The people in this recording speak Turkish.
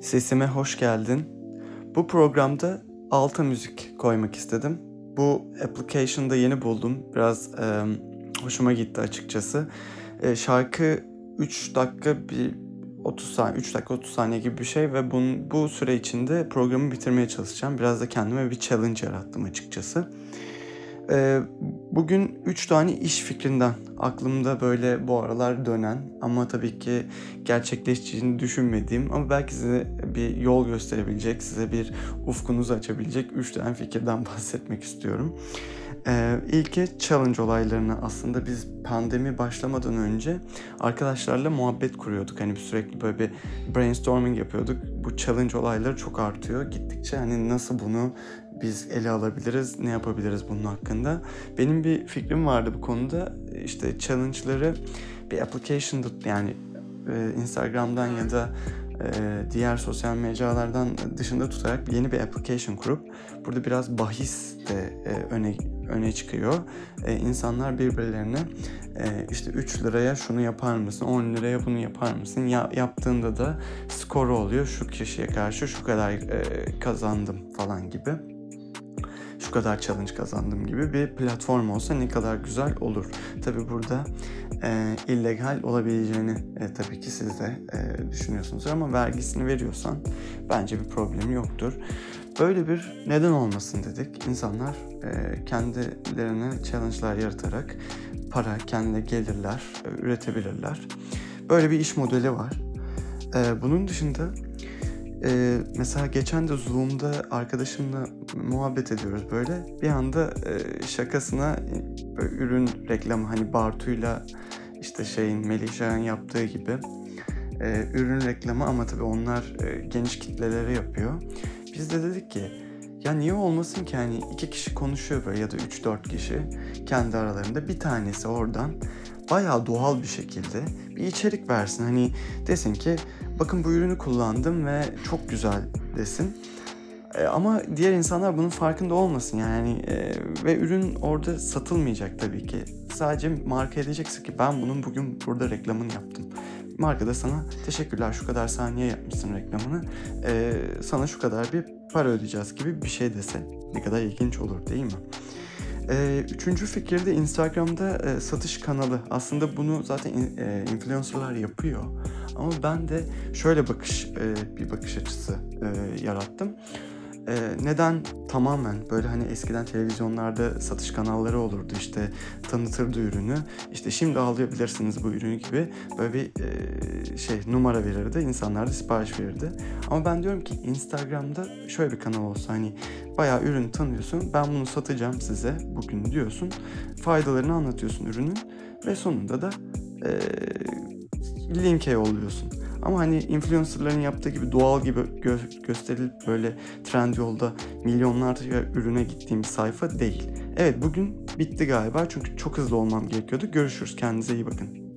Sesime hoş geldin. Bu programda alta müzik koymak istedim. Bu application'da yeni buldum. Biraz e, hoşuma gitti açıkçası. E, şarkı 3 dakika bir 30 saniye, 3 dakika 30 saniye gibi bir şey ve bunun, bu süre içinde programı bitirmeye çalışacağım. Biraz da kendime bir challenge yarattım açıkçası. Ee, bugün üç tane iş fikrinden aklımda böyle bu aralar dönen ama tabii ki gerçekleşeceğini düşünmediğim ama belki size bir yol gösterebilecek, size bir ufkunuzu açabilecek üç tane fikirden bahsetmek istiyorum. Ee, ilki challenge olaylarını aslında biz pandemi başlamadan önce arkadaşlarla muhabbet kuruyorduk. Hani sürekli böyle bir brainstorming yapıyorduk. Bu challenge olayları çok artıyor. Gittikçe hani nasıl bunu biz ele alabiliriz, ne yapabiliriz bunun hakkında. Benim bir fikrim vardı bu konuda. İşte challenge'ları bir application'da yani e, Instagram'dan ya da e, diğer sosyal mecralardan dışında tutarak yeni bir application kurup burada biraz bahis de e, öne öne çıkıyor. İnsanlar birbirlerine işte 3 liraya şunu yapar mısın, 10 liraya bunu yapar mısın? Ya, yaptığında da skoru oluyor. Şu kişiye karşı şu kadar kazandım falan gibi şu kadar challenge kazandım gibi bir platform olsa ne kadar güzel olur. Tabi burada e, illegal olabileceğini e, tabii ki siz de e, düşünüyorsunuz ama vergisini veriyorsan bence bir problemi yoktur. Böyle bir neden olmasın dedik. İnsanlar e, kendilerine challenge'lar yaratarak para, kendine gelirler, e, üretebilirler. Böyle bir iş modeli var. E, bunun dışında ee, mesela geçen de Zoom'da arkadaşımla muhabbet ediyoruz böyle. Bir anda e, şakasına böyle ürün reklamı hani Bartu'yla işte şeyin Melihcan'ın yaptığı gibi e, ürün reklamı ama tabii onlar e, geniş kitlelere yapıyor. Biz de dedik ki ya niye olmasın ki hani iki kişi konuşuyor böyle ya da 3-4 kişi kendi aralarında bir tanesi oradan bayağı doğal bir şekilde bir içerik versin. Hani desin ki bakın bu ürünü kullandım ve çok güzel desin. E, ama diğer insanlar bunun farkında olmasın yani e, ve ürün orada satılmayacak tabii ki. Sadece marka edeceksin ki ben bunun bugün burada reklamını yaptım. Marka da sana teşekkürler şu kadar saniye yapmışsın reklamını. E, sana şu kadar bir para ödeyeceğiz gibi bir şey dese ne kadar ilginç olur değil mi? Ee, üçüncü fikir de Instagram'da e, satış kanalı. Aslında bunu zaten e, influencerlar yapıyor. Ama ben de şöyle bakış e, bir bakış açısı e, yarattım. Ee, neden tamamen? Böyle hani eskiden televizyonlarda satış kanalları olurdu işte tanıtırdı ürünü. İşte şimdi alabilirsiniz bu ürünü gibi böyle bir e, şey numara verirdi insanlar da sipariş verirdi. Ama ben diyorum ki Instagram'da şöyle bir kanal olsa hani bayağı ürün tanıyorsun ben bunu satacağım size bugün diyorsun. Faydalarını anlatıyorsun ürünün ve sonunda da e, linke yolluyorsun. Ama hani influencerların yaptığı gibi doğal gibi gö- gösterilip böyle trend yolda milyonlarca ürüne gittiğim sayfa değil. Evet bugün bitti galiba çünkü çok hızlı olmam gerekiyordu. Görüşürüz kendinize iyi bakın.